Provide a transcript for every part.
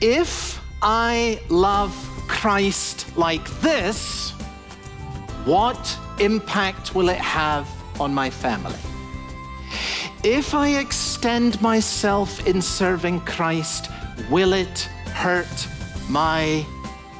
if I love Christ like this, what impact will it have on my family? If I extend myself in serving Christ, will it hurt my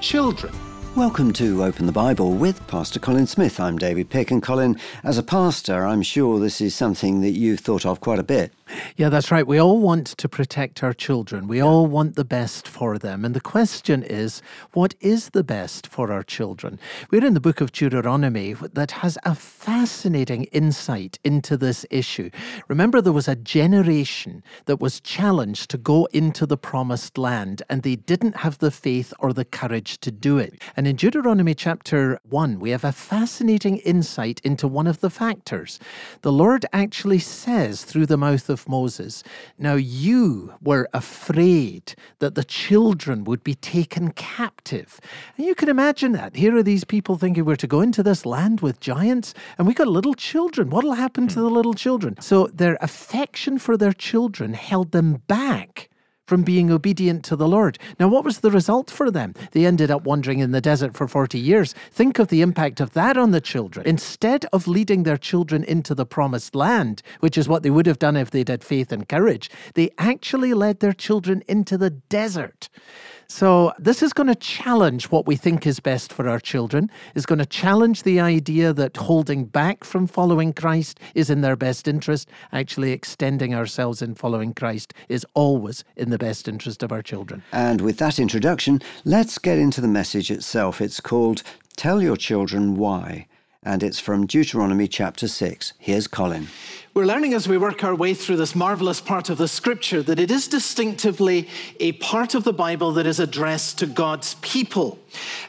children? Welcome to Open the Bible with Pastor Colin Smith. I'm David Pick, and Colin, as a pastor, I'm sure this is something that you've thought of quite a bit. Yeah, that's right. We all want to protect our children. We all want the best for them. And the question is, what is the best for our children? We're in the book of Deuteronomy that has a fascinating insight into this issue. Remember, there was a generation that was challenged to go into the promised land, and they didn't have the faith or the courage to do it. And in Deuteronomy chapter 1, we have a fascinating insight into one of the factors. The Lord actually says through the mouth of of Moses. Now you were afraid that the children would be taken captive. And you can imagine that. Here are these people thinking we're to go into this land with giants, and we got little children. What'll happen to hmm. the little children? So their affection for their children held them back from being obedient to the Lord. Now, what was the result for them? They ended up wandering in the desert for 40 years. Think of the impact of that on the children. Instead of leading their children into the promised land, which is what they would have done if they'd had faith and courage, they actually led their children into the desert. So this is going to challenge what we think is best for our children. Is going to challenge the idea that holding back from following Christ is in their best interest. Actually, extending ourselves in following Christ is always in the best interest of our children. And with that introduction, let's get into the message itself. It's called Tell Your Children Why and it's from Deuteronomy chapter 6. Here's Colin. We're learning as we work our way through this marvelous part of the scripture that it is distinctively a part of the Bible that is addressed to God's people.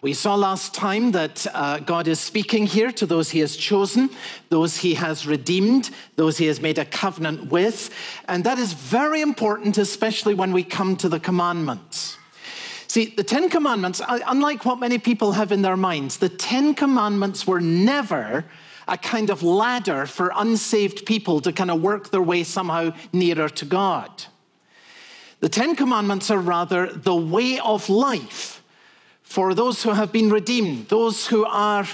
We saw last time that uh, God is speaking here to those he has chosen, those he has redeemed, those he has made a covenant with, and that is very important, especially when we come to the commandments. See, the Ten Commandments, unlike what many people have in their minds, the Ten Commandments were never a kind of ladder for unsaved people to kind of work their way somehow nearer to God. The Ten Commandments are rather the way of life for those who have been redeemed, those who are,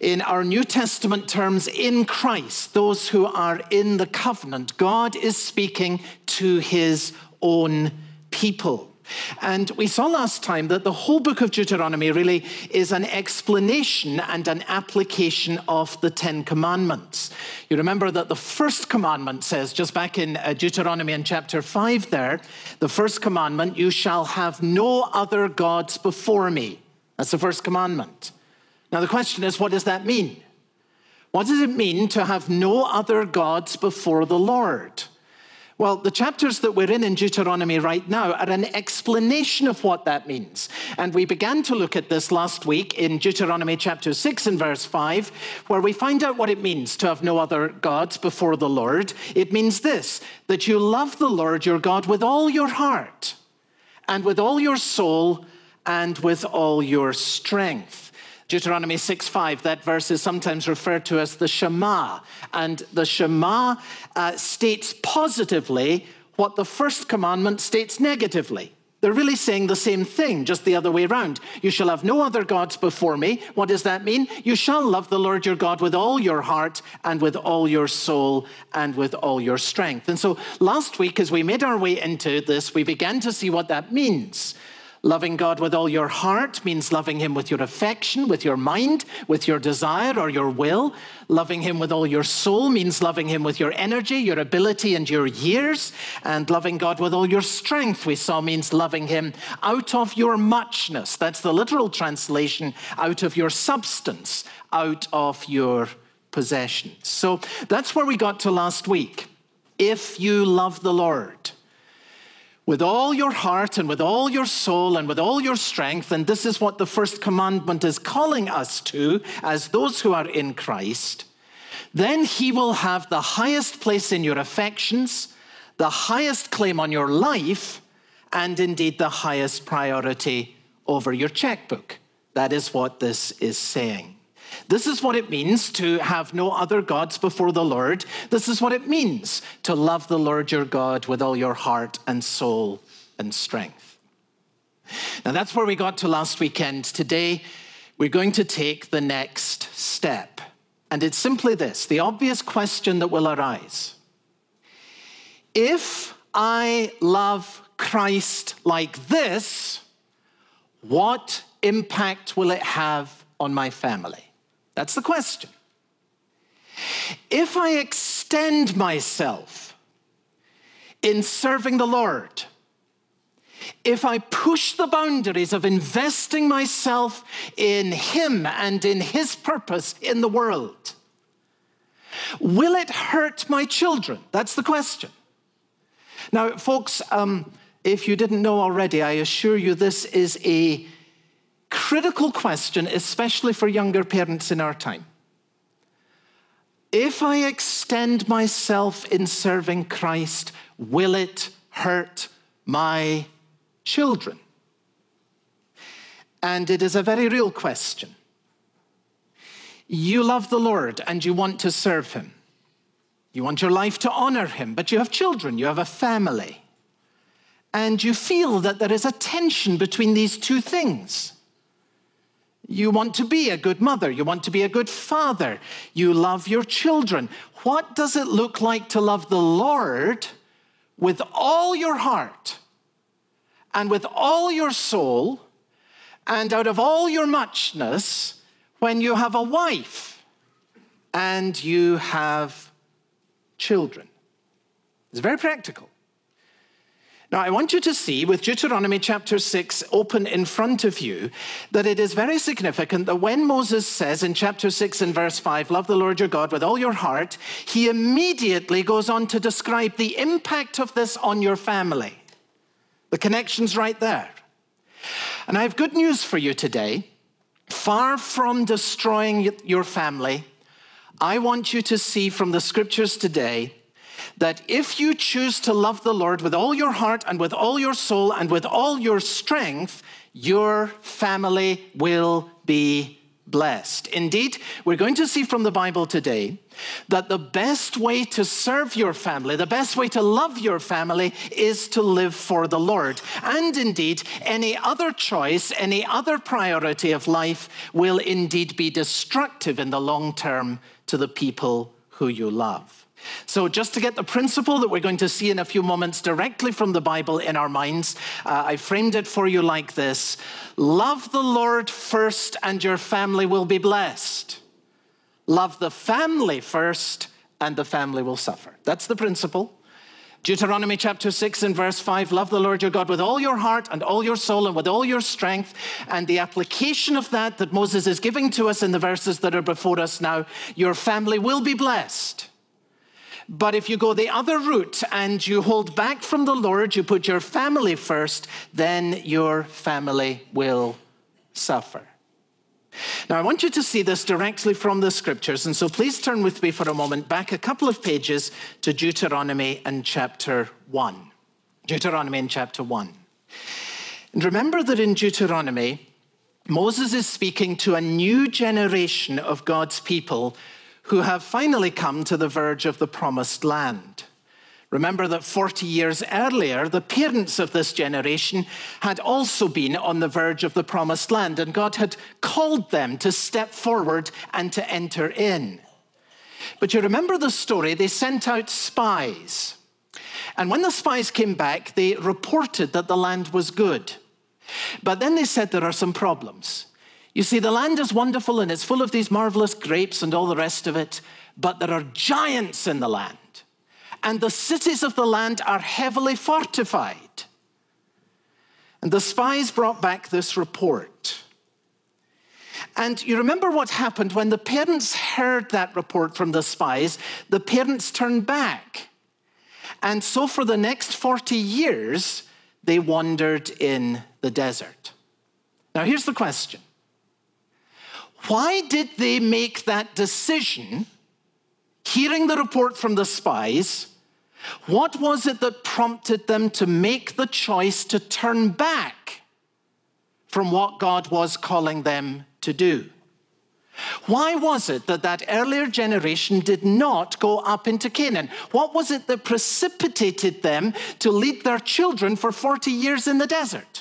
in our New Testament terms, in Christ, those who are in the covenant. God is speaking to his own people. And we saw last time that the whole book of Deuteronomy really is an explanation and an application of the Ten Commandments. You remember that the first commandment says, just back in uh, Deuteronomy in chapter 5 there, the first commandment, you shall have no other gods before me. That's the first commandment. Now the question is, what does that mean? What does it mean to have no other gods before the Lord? Well, the chapters that we're in in Deuteronomy right now are an explanation of what that means. And we began to look at this last week in Deuteronomy chapter 6 and verse 5, where we find out what it means to have no other gods before the Lord. It means this that you love the Lord your God with all your heart, and with all your soul, and with all your strength. Deuteronomy 6 5, that verse is sometimes referred to as the Shema. And the Shema uh, states positively what the first commandment states negatively. They're really saying the same thing, just the other way around. You shall have no other gods before me. What does that mean? You shall love the Lord your God with all your heart and with all your soul and with all your strength. And so last week, as we made our way into this, we began to see what that means. Loving God with all your heart means loving Him with your affection, with your mind, with your desire or your will. Loving Him with all your soul means loving Him with your energy, your ability, and your years. And loving God with all your strength, we saw, means loving Him out of your muchness. That's the literal translation out of your substance, out of your possessions. So that's where we got to last week. If you love the Lord, with all your heart and with all your soul and with all your strength. And this is what the first commandment is calling us to as those who are in Christ. Then he will have the highest place in your affections, the highest claim on your life, and indeed the highest priority over your checkbook. That is what this is saying. This is what it means to have no other gods before the Lord. This is what it means to love the Lord your God with all your heart and soul and strength. Now, that's where we got to last weekend. Today, we're going to take the next step. And it's simply this the obvious question that will arise If I love Christ like this, what impact will it have on my family? That's the question. If I extend myself in serving the Lord, if I push the boundaries of investing myself in Him and in His purpose in the world, will it hurt my children? That's the question. Now, folks, um, if you didn't know already, I assure you this is a critical question, especially for younger parents in our time. If I extend myself in serving Christ, will it hurt my children? And it is a very real question. You love the Lord and you want to serve Him. You want your life to honor Him, but you have children, you have a family. And you feel that there is a tension between these two things. You want to be a good mother. You want to be a good father. You love your children. What does it look like to love the Lord with all your heart and with all your soul and out of all your muchness when you have a wife and you have children? It's very practical. Now, I want you to see with Deuteronomy chapter 6 open in front of you that it is very significant that when Moses says in chapter 6 and verse 5, Love the Lord your God with all your heart, he immediately goes on to describe the impact of this on your family. The connection's right there. And I have good news for you today. Far from destroying your family, I want you to see from the scriptures today that if you choose to love the Lord with all your heart and with all your soul and with all your strength, your family will be blessed. Indeed, we're going to see from the Bible today that the best way to serve your family, the best way to love your family is to live for the Lord. And indeed, any other choice, any other priority of life will indeed be destructive in the long term to the people who you love. So, just to get the principle that we're going to see in a few moments directly from the Bible in our minds, uh, I framed it for you like this Love the Lord first, and your family will be blessed. Love the family first, and the family will suffer. That's the principle. Deuteronomy chapter 6 and verse 5 Love the Lord your God with all your heart and all your soul and with all your strength. And the application of that that Moses is giving to us in the verses that are before us now your family will be blessed. But if you go the other route and you hold back from the Lord, you put your family first, then your family will suffer. Now, I want you to see this directly from the scriptures, and so please turn with me for a moment back a couple of pages to Deuteronomy and chapter 1. Deuteronomy in chapter 1. And remember that in Deuteronomy, Moses is speaking to a new generation of God's people who have finally come to the verge of the promised land. Remember that 40 years earlier, the parents of this generation had also been on the verge of the promised land, and God had called them to step forward and to enter in. But you remember the story, they sent out spies. And when the spies came back, they reported that the land was good. But then they said there are some problems. You see, the land is wonderful and it's full of these marvelous grapes and all the rest of it, but there are giants in the land. And the cities of the land are heavily fortified. And the spies brought back this report. And you remember what happened when the parents heard that report from the spies? The parents turned back. And so for the next 40 years, they wandered in the desert. Now, here's the question why did they make that decision, hearing the report from the spies? What was it that prompted them to make the choice to turn back from what God was calling them to do? Why was it that that earlier generation did not go up into Canaan? What was it that precipitated them to lead their children for 40 years in the desert?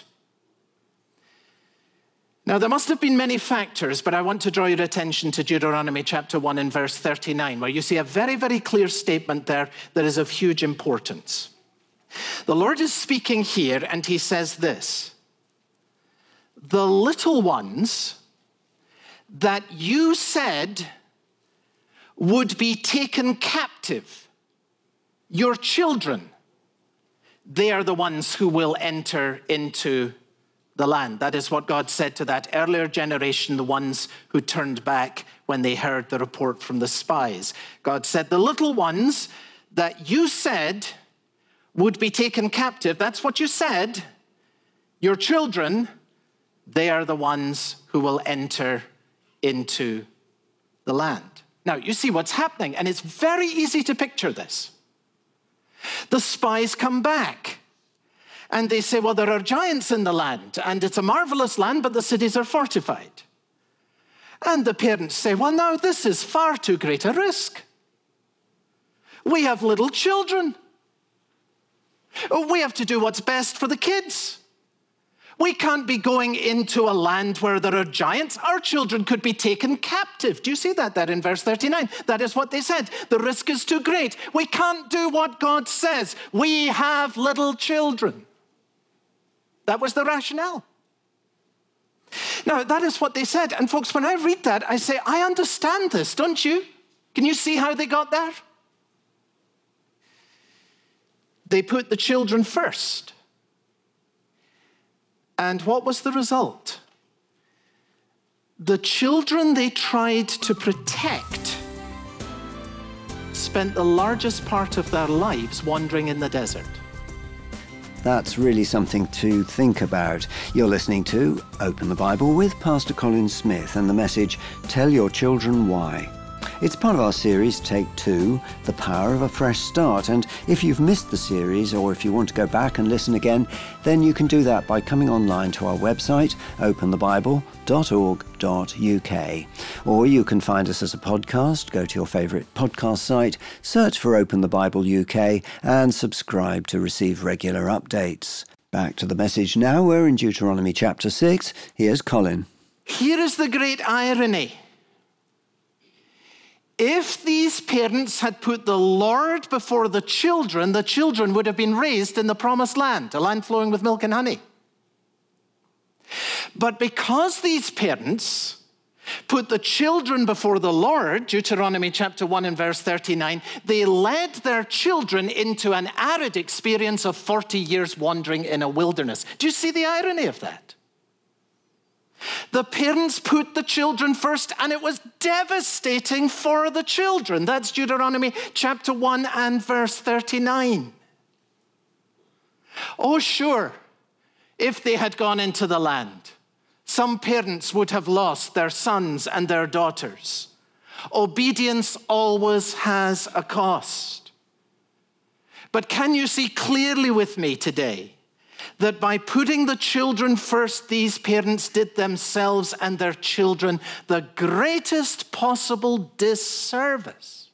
Now, there must have been many factors, but I want to draw your attention to Deuteronomy chapter 1 and verse 39, where you see a very, very clear statement there that is of huge importance. The Lord is speaking here, and he says this The little ones that you said would be taken captive, your children, they are the ones who will enter into the land. That is what God said to that earlier generation, the ones who turned back when they heard the report from the spies. God said, The little ones that you said would be taken captive, that's what you said. Your children, they are the ones who will enter into the land. Now, you see what's happening, and it's very easy to picture this. The spies come back and they say, Well, there are giants in the land, and it's a marvelous land, but the cities are fortified. And the parents say, Well, now this is far too great a risk. We have little children. We have to do what's best for the kids. We can't be going into a land where there are giants. Our children could be taken captive. Do you see that there in verse 39? That is what they said. The risk is too great. We can't do what God says. We have little children. That was the rationale. Now, that is what they said. And, folks, when I read that, I say, I understand this, don't you? Can you see how they got there? They put the children first. And what was the result? The children they tried to protect spent the largest part of their lives wandering in the desert. That's really something to think about. You're listening to Open the Bible with Pastor Colin Smith and the message Tell Your Children Why. It's part of our series, Take Two The Power of a Fresh Start. And if you've missed the series or if you want to go back and listen again, then you can do that by coming online to our website, openthebible.org.uk. Or you can find us as a podcast. Go to your favourite podcast site, search for Open the Bible UK, and subscribe to receive regular updates. Back to the message now. We're in Deuteronomy chapter 6. Here's Colin. Here is the great irony if these parents had put the Lord before the children, the children would have been raised in the promised land, a land flowing with milk and honey. But because these parents put the children before the Lord, Deuteronomy chapter 1 and verse 39, they led their children into an arid experience of 40 years wandering in a wilderness. Do you see the irony of that? The parents put the children first, and it was devastating for the children. That's Deuteronomy chapter 1 and verse 39. Oh, sure, if they had gone into the land, some parents would have lost their sons and their daughters. Obedience always has a cost. But can you see clearly with me today? That by putting the children first, these parents did themselves and their children the greatest possible disservice.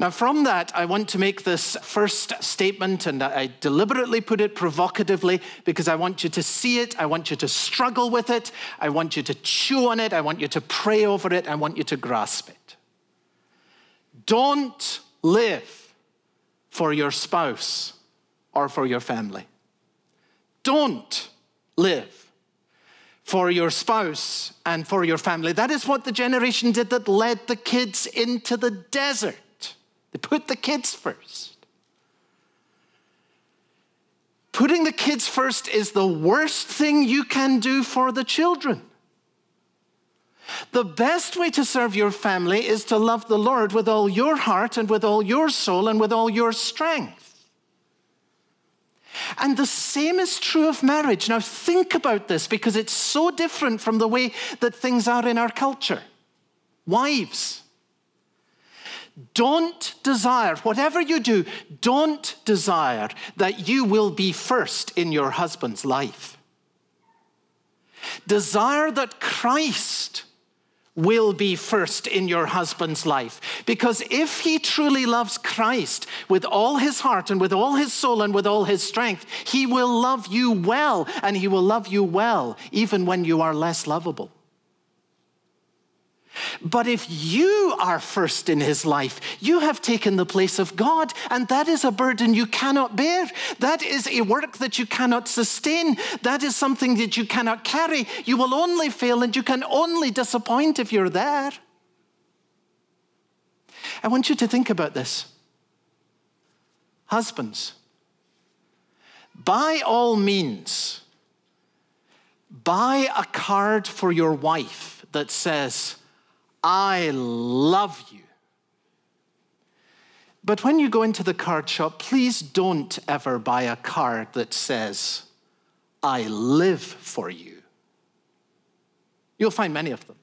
Now, from that, I want to make this first statement, and I deliberately put it provocatively because I want you to see it, I want you to struggle with it, I want you to chew on it, I want you to pray over it, I want you to grasp it. Don't live for your spouse or for your family. Don't live for your spouse and for your family. That is what the generation did that led the kids into the desert. They put the kids first. Putting the kids first is the worst thing you can do for the children. The best way to serve your family is to love the Lord with all your heart and with all your soul and with all your strength. And the same is true of marriage. Now, think about this because it's so different from the way that things are in our culture. Wives, don't desire, whatever you do, don't desire that you will be first in your husband's life. Desire that Christ will be first in your husband's life. Because if he truly loves Christ with all his heart and with all his soul and with all his strength, he will love you well, and he will love you well even when you are less lovable. But if you are first in his life, you have taken the place of God, and that is a burden you cannot bear. That is a work that you cannot sustain. That is something that you cannot carry. You will only fail and you can only disappoint if you're there. I want you to think about this. Husbands, by all means, buy a card for your wife that says, I love you. But when you go into the card shop, please don't ever buy a card that says, I live for you. You'll find many of them.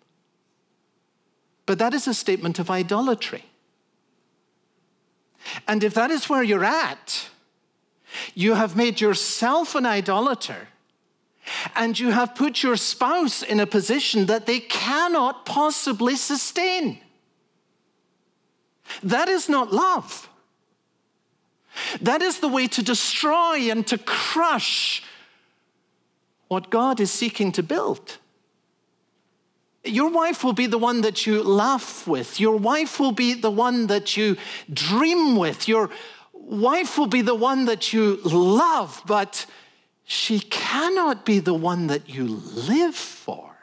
But that is a statement of idolatry. And if that is where you're at, you have made yourself an idolater and you have put your spouse in a position that they cannot possibly sustain. That is not love. That is the way to destroy and to crush what God is seeking to build. Your wife will be the one that you laugh with. Your wife will be the one that you dream with. Your wife will be the one that you love, but she cannot be the one that you live for.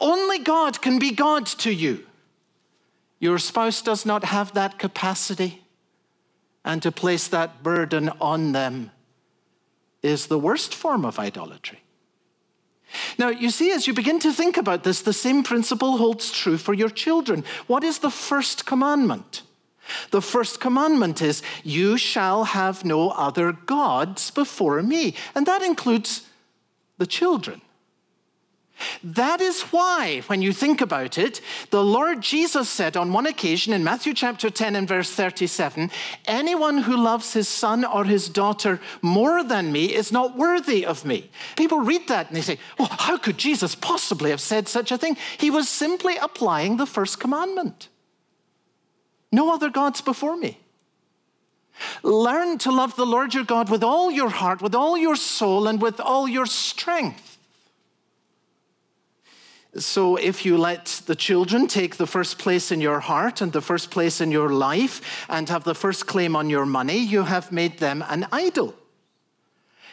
Only God can be God to you. Your spouse does not have that capacity, and to place that burden on them is the worst form of idolatry. Now, you see, as you begin to think about this, the same principle holds true for your children. What is the first commandment? The first commandment is, You shall have no other gods before me. And that includes the children. That is why, when you think about it, the Lord Jesus said on one occasion in Matthew chapter 10 and verse 37 Anyone who loves his son or his daughter more than me is not worthy of me. People read that and they say, well, how could Jesus possibly have said such a thing? He was simply applying the first commandment. No other gods before me. Learn to love the Lord your God with all your heart, with all your soul, and with all your strength. So, if you let the children take the first place in your heart and the first place in your life and have the first claim on your money, you have made them an idol.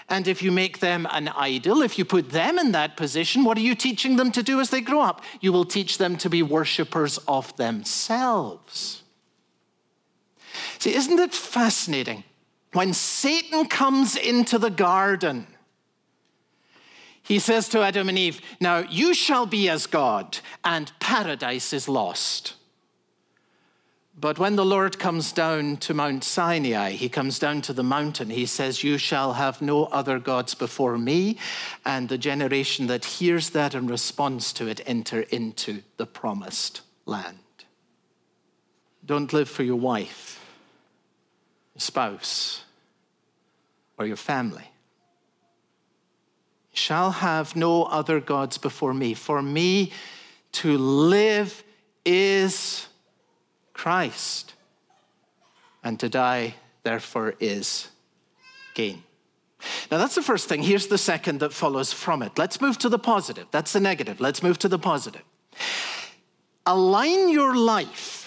And if you make them an idol, if you put them in that position, what are you teaching them to do as they grow up? You will teach them to be worshippers of themselves. See, isn't it fascinating? When Satan comes into the garden, he says to Adam and Eve, Now you shall be as God, and paradise is lost. But when the Lord comes down to Mount Sinai, he comes down to the mountain, he says, You shall have no other gods before me. And the generation that hears that and responds to it enter into the promised land. Don't live for your wife spouse, or your family. Shall have no other gods before me. For me to live is Christ, and to die, therefore, is gain. Now, that's the first thing. Here's the second that follows from it. Let's move to the positive. That's the negative. Let's move to the positive. Align your life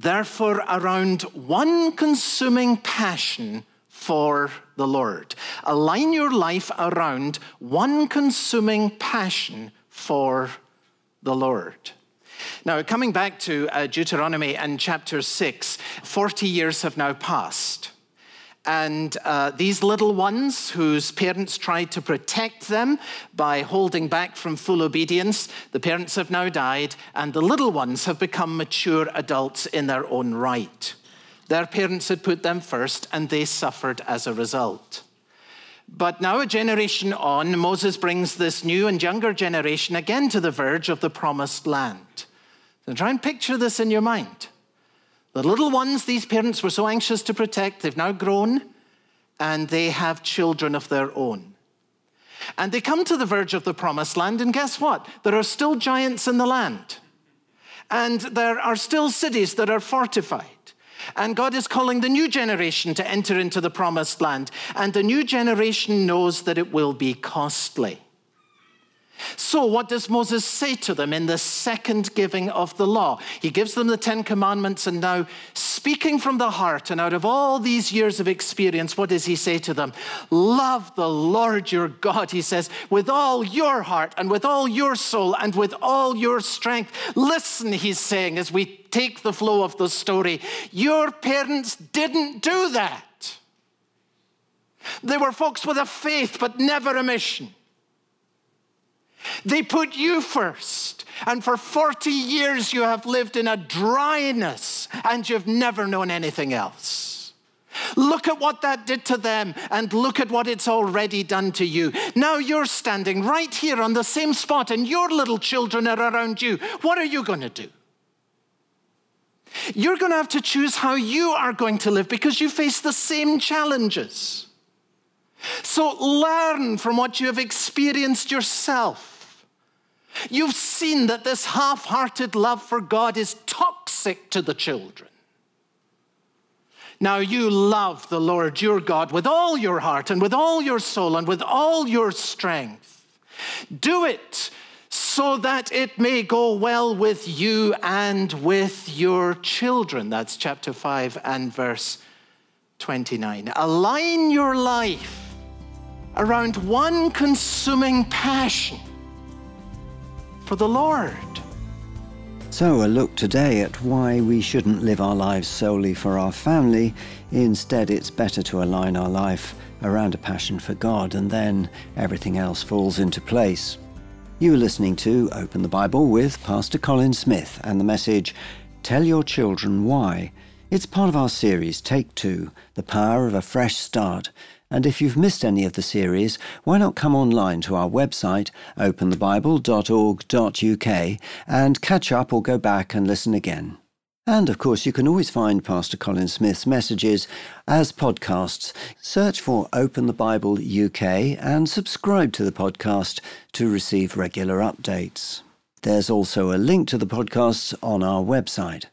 therefore, around one consuming passion for the Lord. Align your life around one consuming passion for the Lord. Now, coming back to uh, Deuteronomy and chapter 6, 40 years have now passed. And uh, these little ones, whose parents tried to protect them by holding back from full obedience, the parents have now died, and the little ones have become mature adults in their own right. Their parents had put them first, and they suffered as a result. But now, a generation on, Moses brings this new and younger generation again to the verge of the promised land. So try and picture this in your mind. The little ones these parents were so anxious to protect, they've now grown and they have children of their own. And they come to the verge of the promised land, and guess what? There are still giants in the land. And there are still cities that are fortified. And God is calling the new generation to enter into the promised land. And the new generation knows that it will be costly. So, what does Moses say to them in the second giving of the law? He gives them the Ten Commandments, and now, speaking from the heart and out of all these years of experience, what does he say to them? Love the Lord your God, he says, with all your heart and with all your soul and with all your strength. Listen, he's saying, as we take the flow of the story, your parents didn't do that. They were folks with a faith, but never a mission. They put you first. And for 40 years, you have lived in a dryness and you've never known anything else. Look at what that did to them and look at what it's already done to you. Now you're standing right here on the same spot and your little children are around you. What are you going to do? You're going to have to choose how you are going to live because you face the same challenges. So learn from what you have experienced yourself. You've seen that this half hearted love for God is toxic to the children. Now you love the Lord your God with all your heart and with all your soul and with all your strength. Do it so that it may go well with you and with your children. That's chapter 5 and verse 29. Align your life around one consuming passion for the Lord. So, a look today at why we shouldn't live our lives solely for our family. Instead, it's better to align our life around a passion for God, and then everything else falls into place. You are listening to Open the Bible with Pastor Colin Smith and the message, Tell Your Children Why. It's part of our series, Take Two The Power of a Fresh Start. And if you've missed any of the series, why not come online to our website, openthebible.org.uk, and catch up or go back and listen again. And of course, you can always find Pastor Colin Smith's messages as podcasts. Search for Open the Bible UK and subscribe to the podcast to receive regular updates. There's also a link to the podcasts on our website.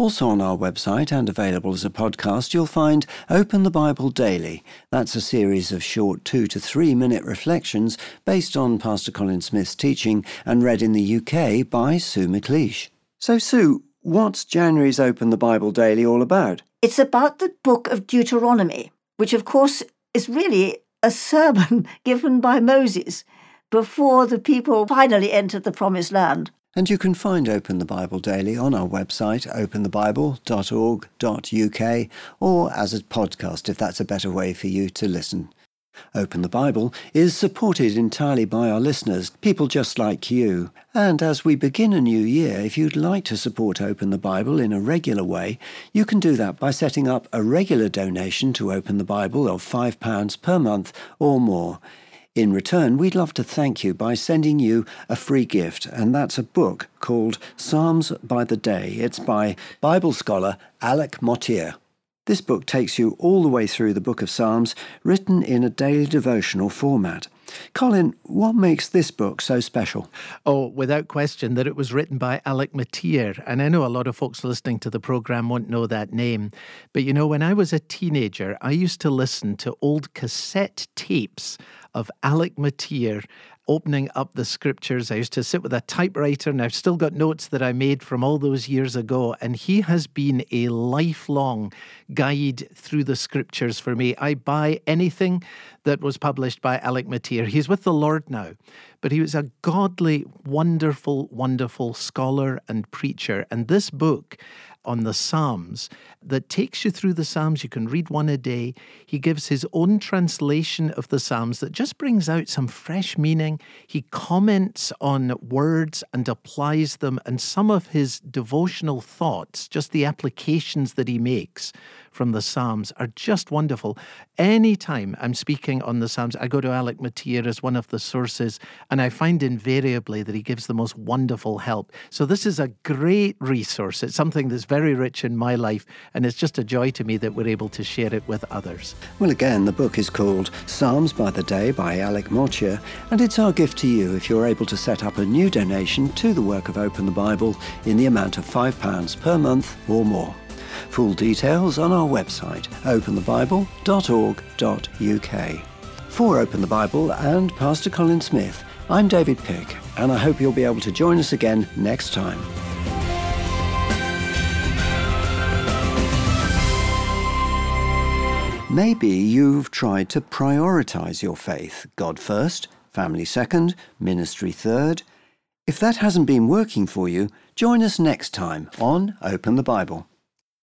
Also on our website and available as a podcast, you'll find Open the Bible Daily. That's a series of short two to three minute reflections based on Pastor Colin Smith's teaching and read in the UK by Sue McLeish. So, Sue, what's January's Open the Bible Daily all about? It's about the book of Deuteronomy, which, of course, is really a sermon given by Moses before the people finally entered the promised land. And you can find Open the Bible Daily on our website, openthebible.org.uk, or as a podcast if that's a better way for you to listen. Open the Bible is supported entirely by our listeners, people just like you. And as we begin a new year, if you'd like to support Open the Bible in a regular way, you can do that by setting up a regular donation to Open the Bible of £5 per month or more. In return, we'd love to thank you by sending you a free gift, and that's a book called Psalms by the Day. It's by Bible scholar Alec Motyer. This book takes you all the way through the book of Psalms, written in a daily devotional format. Colin, what makes this book so special? Oh, without question, that it was written by Alec Motyer. And I know a lot of folks listening to the program won't know that name. But you know, when I was a teenager, I used to listen to old cassette tapes of Alec Motyer opening up the scriptures. I used to sit with a typewriter, and I've still got notes that I made from all those years ago. And he has been a lifelong guide through the scriptures for me. I buy anything that was published by Alec Motyer. He's with the Lord now, but he was a godly, wonderful, wonderful scholar and preacher. And this book on the Psalms that takes you through the Psalms. You can read one a day. He gives his own translation of the Psalms that just brings out some fresh meaning. He comments on words and applies them, and some of his devotional thoughts, just the applications that he makes from the Psalms are just wonderful. Anytime I'm speaking on the Psalms, I go to Alec Motyer as one of the sources, and I find invariably that he gives the most wonderful help. So this is a great resource. It's something that's very rich in my life, and it's just a joy to me that we're able to share it with others. Well, again, the book is called Psalms by the Day by Alec Motyer, and it's our gift to you if you're able to set up a new donation to the work of Open the Bible in the amount of £5 per month or more. Full details on our website, openthebible.org.uk. For Open the Bible and Pastor Colin Smith, I'm David Pick, and I hope you'll be able to join us again next time. Maybe you've tried to prioritize your faith God first, family second, ministry third. If that hasn't been working for you, join us next time on Open the Bible.